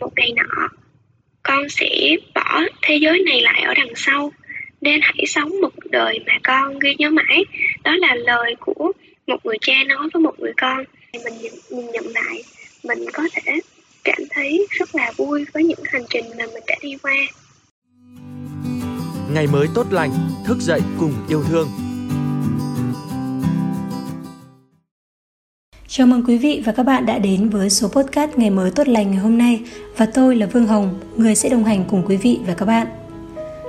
một ngày nọ con sẽ bỏ thế giới này lại ở đằng sau nên hãy sống một đời mà con ghi nhớ mãi. Đó là lời của một người cha nói với một người con. Mình nhìn, nhìn nhận lại mình có thể cảm thấy rất là vui với những hành trình mà mình đã đi qua. Ngày mới tốt lành thức dậy cùng yêu thương. Chào mừng quý vị và các bạn đã đến với số podcast Ngày mới tốt lành ngày hôm nay và tôi là Vương Hồng, người sẽ đồng hành cùng quý vị và các bạn.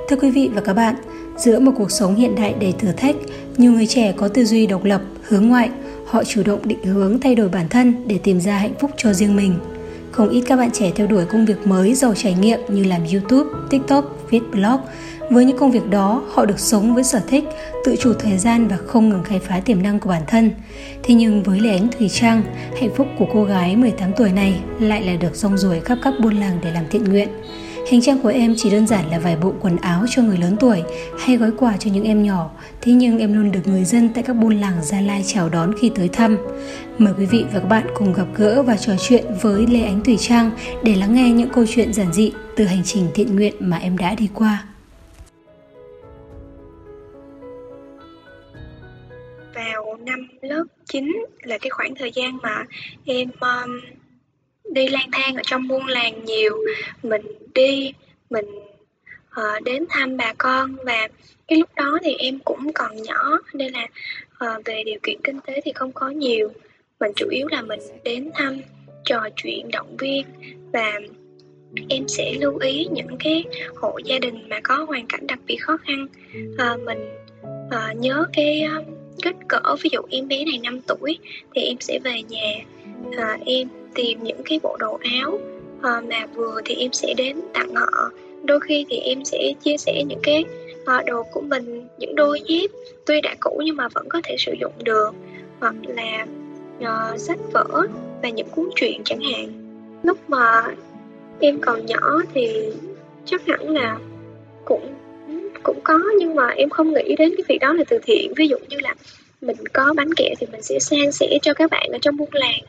Thưa quý vị và các bạn, giữa một cuộc sống hiện đại đầy thử thách, nhiều người trẻ có tư duy độc lập, hướng ngoại, họ chủ động định hướng thay đổi bản thân để tìm ra hạnh phúc cho riêng mình. Không ít các bạn trẻ theo đuổi công việc mới giàu trải nghiệm như làm YouTube, TikTok, viết blog, với những công việc đó, họ được sống với sở thích, tự chủ thời gian và không ngừng khai phá tiềm năng của bản thân. Thế nhưng với Lê Ánh Thùy Trang, hạnh phúc của cô gái 18 tuổi này lại là được rong ruổi khắp các buôn làng để làm thiện nguyện. Hành trang của em chỉ đơn giản là vài bộ quần áo cho người lớn tuổi hay gói quà cho những em nhỏ, thế nhưng em luôn được người dân tại các buôn làng Gia Lai chào đón khi tới thăm. Mời quý vị và các bạn cùng gặp gỡ và trò chuyện với Lê Ánh Thủy Trang để lắng nghe những câu chuyện giản dị từ hành trình thiện nguyện mà em đã đi qua. Vào năm lớp 9 là cái khoảng thời gian mà em um, đi lang thang ở trong buôn làng nhiều. Mình đi mình uh, đến thăm bà con và cái lúc đó thì em cũng còn nhỏ nên là uh, về điều kiện kinh tế thì không có nhiều. Mình chủ yếu là mình đến thăm trò chuyện động viên và em sẽ lưu ý những cái hộ gia đình mà có hoàn cảnh đặc biệt khó khăn. Uh, mình uh, nhớ cái uh, kích cỡ ví dụ em bé này 5 tuổi thì em sẽ về nhà uh, em tìm những cái bộ đồ áo à, mà vừa thì em sẽ đến tặng họ. Đôi khi thì em sẽ chia sẻ những cái à, đồ của mình những đôi dép tuy đã cũ nhưng mà vẫn có thể sử dụng được. Hoặc là uh, sách vở và những cuốn truyện chẳng hạn. Lúc mà em còn nhỏ thì chắc hẳn là cũng cũng có nhưng mà em không nghĩ đến cái việc đó là từ thiện. Ví dụ như là mình có bánh kẹo thì mình sẽ san sẻ cho các bạn ở trong buôn làng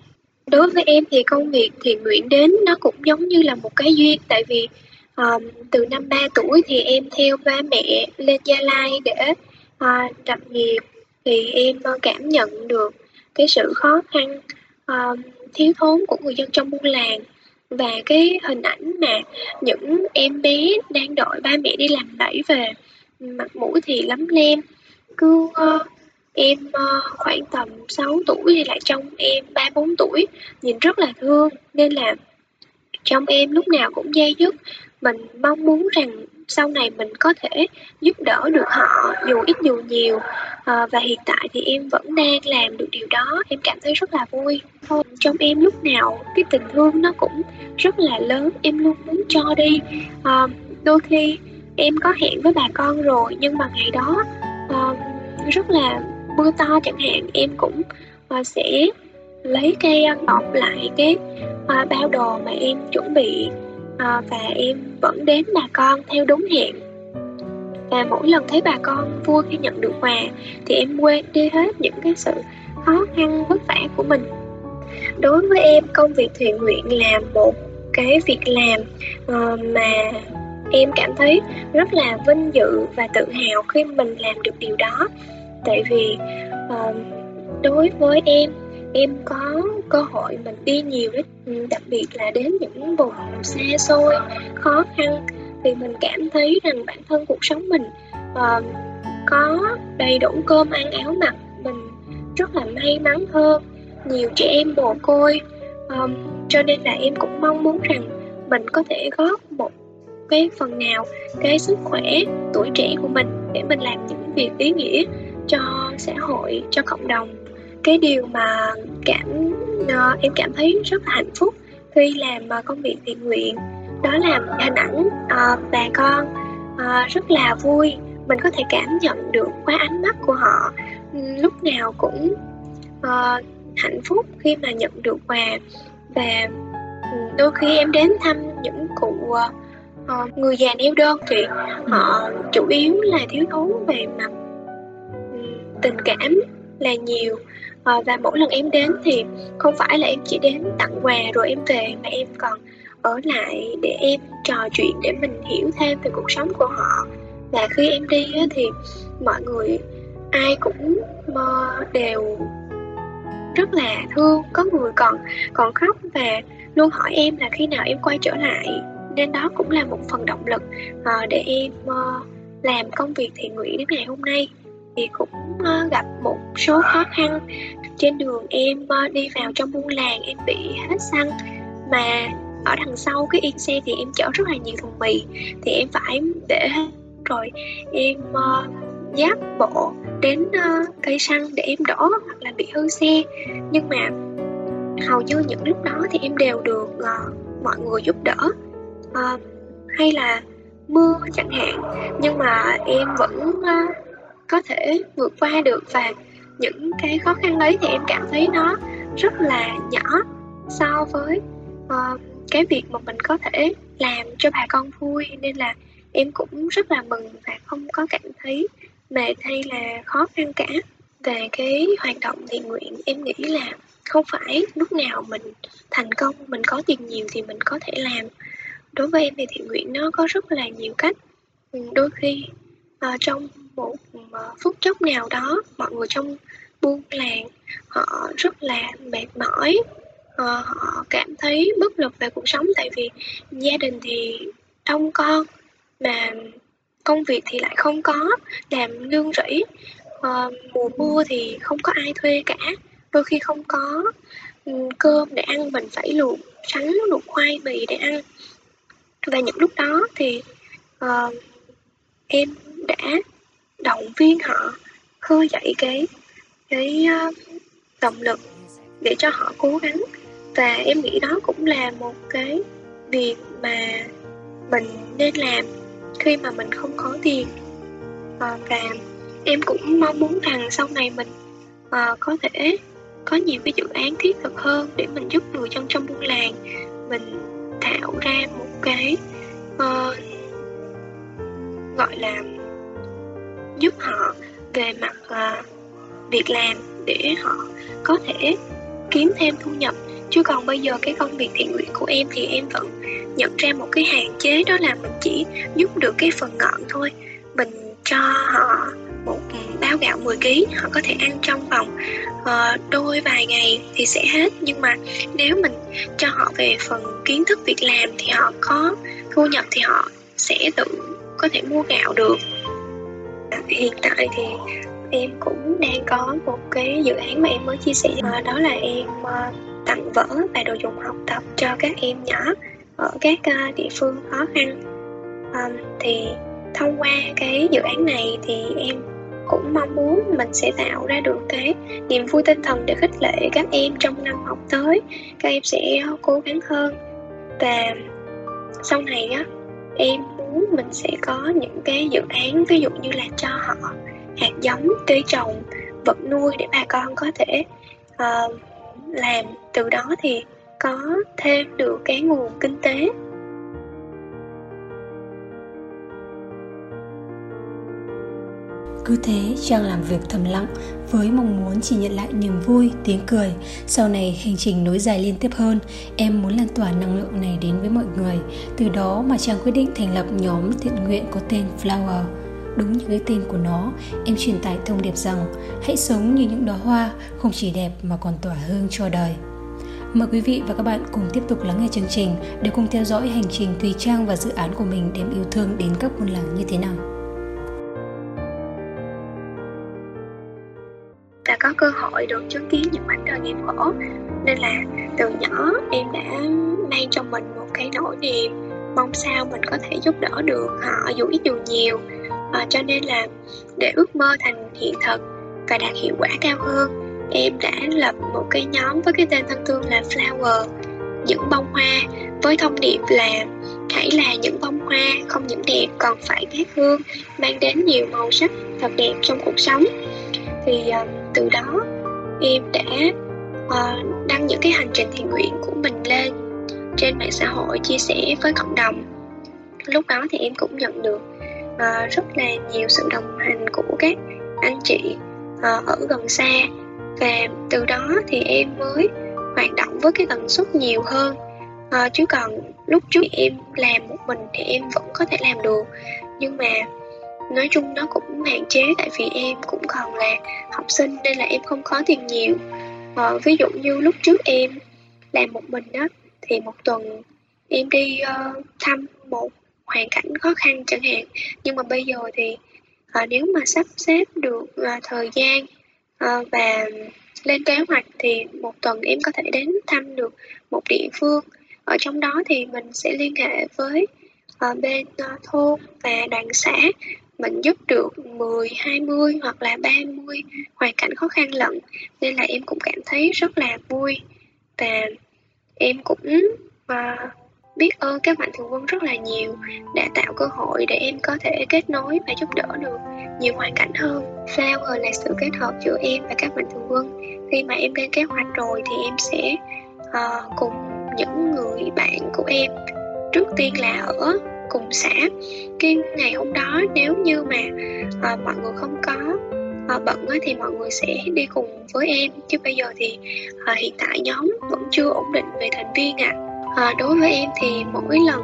đối với em thì công việc thiện nguyện đến nó cũng giống như là một cái duyên. Tại vì um, từ năm 3 tuổi thì em theo ba mẹ lên Gia Lai để uh, lập nghiệp. Thì em ờ, cảm nhận được cái sự khó khăn um, thiếu thốn của người dân trong buôn làng và cái hình ảnh mà những em bé đang đợi ba mẹ đi làm đẩy về mặt mũi thì lấm lem cứ uh, em ờ, khoảng tầm 6 tuổi thì lại trong em 3 4 tuổi nhìn rất là thương nên là trong em lúc nào cũng dây dứt. Mình mong muốn rằng sau này mình có thể giúp đỡ được họ dù ít dù nhiều à, và hiện tại thì em vẫn đang làm được điều đó. Em cảm thấy rất là vui. Trong em lúc nào cái tình thương nó cũng rất là lớn em luôn muốn cho đi. À, đôi khi em có hẹn với bà con rồi nhưng mà ngày đó à, rất là mưa to chẳng hạn em cũng uh, sẽ lấy cây bọc à, lại cái uh, bao đồ mà em chuẩn bị uh, và em vẫn đến bà con theo đúng hẹn. Và mỗi lần thấy bà con vui khi nhận được quà thì em quên đi hết những cái sự khó khăn vất vả của mình. Đối với em công việc thiện nguyện là một cái việc làm uh, mà em cảm thấy rất là vinh dự và tự hào khi mình làm được điều đó tại vì uh, đối với em em có cơ hội mình đi nhiều đấy ừ, đặc biệt là đến những vùng xa xôi khó khăn thì mình cảm thấy rằng bản thân cuộc sống mình uh, có đầy đủ cơm ăn áo mặc mình rất là may mắn hơn nhiều trẻ em mồ côi. Um, cho nên là em cũng mong muốn rằng mình có thể góp một cái phần nào cái sức khỏe tuổi trẻ của mình để mình làm những việc ý nghĩa cho xã hội cho cộng đồng. Cái điều mà cảm uh, em cảm thấy rất là hạnh phúc khi làm uh, công việc thiện nguyện. Đó là hình ảnh uh, bà con uh, rất là vui. Mình có thể cảm nhận được qua ánh mắt của họ lúc nào cũng uh, hạnh phúc khi mà nhận được quà. Và đôi khi em đến thăm những cụ uh, người già neo đơn thì họ chủ yếu là thiếu thốn về mặt tình cảm là nhiều. À, và mỗi lần em đến thì không phải là em chỉ đến tặng quà rồi em về mà em còn ở lại để em trò chuyện để mình hiểu thêm về cuộc sống của họ. Và khi em đi thì mọi người ai cũng ờ, đều rất là thương có người còn còn khóc và luôn hỏi em là khi nào em quay trở lại. Nên đó cũng là một phần động lực ờ, để em làm công việc thiện nguyện đến ngày hôm nay thì cũng ờ, gặp một số khó khăn trên đường em ờ, đi vào trong buôn làng em bị hết xăng. Mà ở đằng sau cái yên xe thì em chở rất là nhiều thùng mì thì em phải để rồi em uh, dắt bộ đến uh, cây xăng để em đổ hoặc là bị hư xe. Nhưng mà hầu như những lúc đó thì em đều được uh, mọi người giúp đỡ uh, hay là mưa chẳng hạn. Nhưng mà em vẫn uh, có thể vượt qua được và những cái khó khăn đấy thì em cảm thấy nó rất là nhỏ so với uh, cái việc mà mình có thể làm cho bà con vui. Nên là em cũng rất là mừng và không có cảm thấy mệt hay là khó khăn cả về cái hoạt động thiện nguyện. Em nghĩ là không phải lúc nào mình thành công mình có tiền nhiều thì mình có thể làm. Đối với em thì thiện nguyện nó có rất là nhiều cách. Ừ, đôi khi uh, trong một phút chốc nào đó mọi người trong buôn làng họ rất là mệt mỏi. Uh, họ cảm thấy bất lực về cuộc sống tại vì gia đình thì đông con mà công việc thì lại không có làm lương rẫy. Uh, mùa mưa thì không có ai thuê cả đôi khi không có um, cơm để ăn mình phải luộc sắn luộc khoai mì để ăn. Và những lúc đó thì uh, em đã động viên họ khơi dậy cái cái ờ, động lực để cho họ cố gắng. Và em nghĩ đó cũng là một cái việc mà mình nên làm khi mà mình không có tiền. À, và em cũng mong muốn rằng sau này mình à, có thể có nhiều cái dự án thiết thực hơn để mình giúp người dân trong buôn làng mình tạo ra một cái uh, gọi là giúp họ về mặt uh, việc làm để họ có thể kiếm thêm thu nhập. Chứ còn bây giờ cái công việc thiện nguyện của em thì em vẫn nhận ra một cái hạn chế đó là mình chỉ giúp được cái phần ngọn thôi. Mình cho họ một ừ, bao gạo 10 kg họ có thể ăn trong vòng uh, đôi vài ngày thì sẽ hết. Nhưng mà nếu mình cho họ về phần kiến thức việc làm thì họ có thu nhập thì họ sẽ tự có thể mua gạo được hiện tại thì em cũng đang có một cái dự án mà em mới chia sẻ. Ờ, đó là em ờ, tặng vở và đồ dùng học tập cho các em nhỏ ở các ờ, địa phương khó khăn. Thì thông qua cái dự án này thì em cũng mong muốn mình sẽ tạo ra được cái niềm vui tinh thần để khích lệ các em trong năm học tới. Các em sẽ cố gắng hơn. Và sau này á, em muốn mình sẽ có những cái dự án ví dụ như là cho họ hạt giống cây trồng vật nuôi để bà con có thể uh, làm. Từ đó thì có thêm được cái nguồn kinh tế. Cứ thế Trang làm việc thầm lặng với mong muốn chỉ nhận lại niềm vui, tiếng cười. Sau này hành trình nối dài liên tiếp hơn, em muốn lan tỏa năng lượng này đến với mọi người. Từ đó mà Trang quyết định thành lập nhóm thiện nguyện có tên Flower. Đúng như cái tên của nó, em truyền tải thông điệp rằng hãy sống như những đóa hoa không chỉ đẹp mà còn tỏa hương cho đời. Mời quý vị và các bạn cùng tiếp tục lắng nghe chương trình để cùng theo dõi hành trình Thùy Trang và dự án của mình đem yêu thương đến các buôn làng như thế nào. Và có cơ hội được chứng kiến những mảnh đời nghèo khổ. Nên là từ nhỏ em đã mang trong mình một cái nỗi niềm mong sao mình có thể giúp đỡ được họ dù ít dù nhiều. À, cho nên là để ước mơ thành hiện thực và đạt hiệu quả cao hơn em đã lập một cái nhóm với cái tên thân thương là Flower những bông hoa với thông điệp là hãy là những bông hoa không những đẹp còn phải khác hương mang đến nhiều màu sắc thật đẹp trong cuộc sống. Thì uh, từ đó em đã uh, đăng những cái hành trình thiện nguyện của mình lên trên mạng xã hội chia sẻ với cộng đồng. Lúc đó thì em cũng nhận được uh, rất là nhiều sự đồng hành của các anh chị uh, ở gần xa. Và từ đó thì em mới hoạt động với cái tần suất nhiều hơn. Uh, chứ còn lúc trước em làm một mình thì em vẫn có thể làm được. Nhưng mà nói chung nó cũng hạn chế tại vì em cũng còn là học sinh nên là em không có tiền nhiều. Ờ, ví dụ như lúc trước em làm một mình đó thì một tuần em đi uh, thăm một hoàn cảnh khó khăn chẳng hạn. Nhưng mà bây giờ thì uh, nếu mà sắp xếp được uh, thời gian uh, và lên kế hoạch thì một tuần em có thể đến thăm được một địa phương. Ở trong đó thì mình sẽ liên hệ với uh, bên uh, thôn và đoàn xã mình giúp được 10, 20 hoặc là 30 hoàn cảnh khó khăn lận nên là em cũng cảm thấy rất là vui. Và em cũng uh, biết ơn các mạnh thường quân rất là nhiều đã tạo cơ hội để em có thể kết nối và giúp đỡ được nhiều hoàn cảnh hơn. Flower là sự kết hợp giữa em và các mạnh thường quân? Khi mà em lên kế hoạch rồi thì em sẽ uh, cùng những người bạn của em. Trước tiên là ở cùng xã cái ngày hôm đó nếu như mà uh, mọi người không có uh, bận thì mọi người sẽ đi cùng với em. Chứ bây giờ thì uh, hiện tại nhóm vẫn chưa ổn định về thành viên ạ. À à, đối với em thì mỗi lần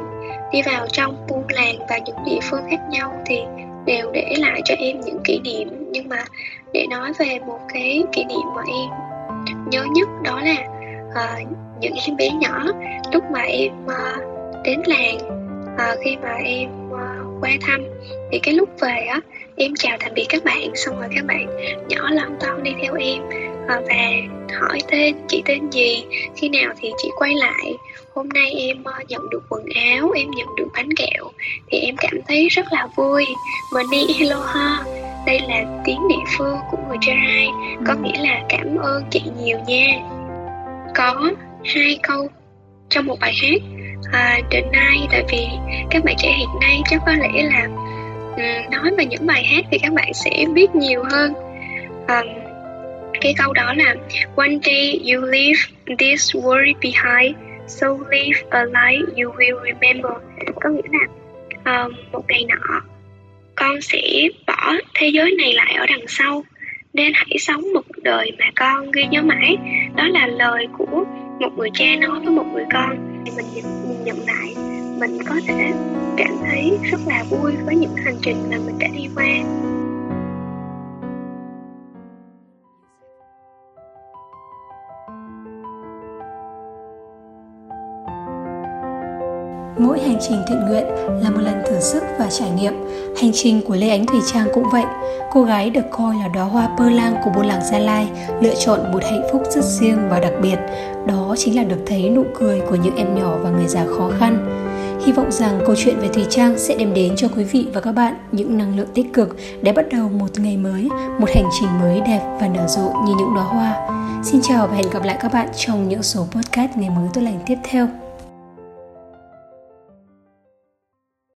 đi vào trong buôn làng và những địa phương khác nhau thì đều để lại cho em những kỷ niệm. Nhưng mà để nói về một cái kỷ niệm mà em nhớ nhất đó là à, những em bé nhỏ lúc mà em à, đến làng à, khi mà em à, qua thăm thì cái lúc về á em chào tạm biệt các bạn xong rồi các bạn nhỏ lon ton đi theo em. À, và hỏi tên chị tên gì khi nào thì chị quay lại. Hôm nay em ờ, nhận được quần áo em nhận được bánh kẹo thì em cảm thấy rất là vui. Money aloha đây là tiếng địa phương của người Cherai có ừ. nghĩa là cảm ơn chị nhiều nha. Có hai câu trong một bài hát à, nay, tại vì các bạn trẻ hiện nay chắc có lẽ là um, nói về những bài hát thì các bạn sẽ biết nhiều hơn. Um, cái câu đó là one day you leave this world behind so live a life you will remember. Có nghĩa là um, một ngày nọ con sẽ bỏ thế giới này lại ở đằng sau nên hãy sống một đời mà con ghi nhớ mãi. Đó là lời của một người cha nói với một người con. Mình nhìn nhận lại, mình có thể cảm thấy rất là vui với những hành trình mà mình đã đi qua. Mỗi hành trình thiện nguyện là một lần thử sức và trải nghiệm. Hành trình của Lê Ánh Thủy Trang cũng vậy. Cô gái được coi là đóa hoa pơ lang của buôn làng Gia Lai, lựa chọn một hạnh phúc rất riêng và đặc biệt. Đó chính là được thấy nụ cười của những em nhỏ và người già khó khăn. Hy vọng rằng câu chuyện về Thùy Trang sẽ đem đến cho quý vị và các bạn những năng lượng tích cực để bắt đầu một ngày mới, một hành trình mới đẹp và nở rộ như những đóa hoa. Xin chào và hẹn gặp lại các bạn trong những số podcast ngày mới tốt lành tiếp theo.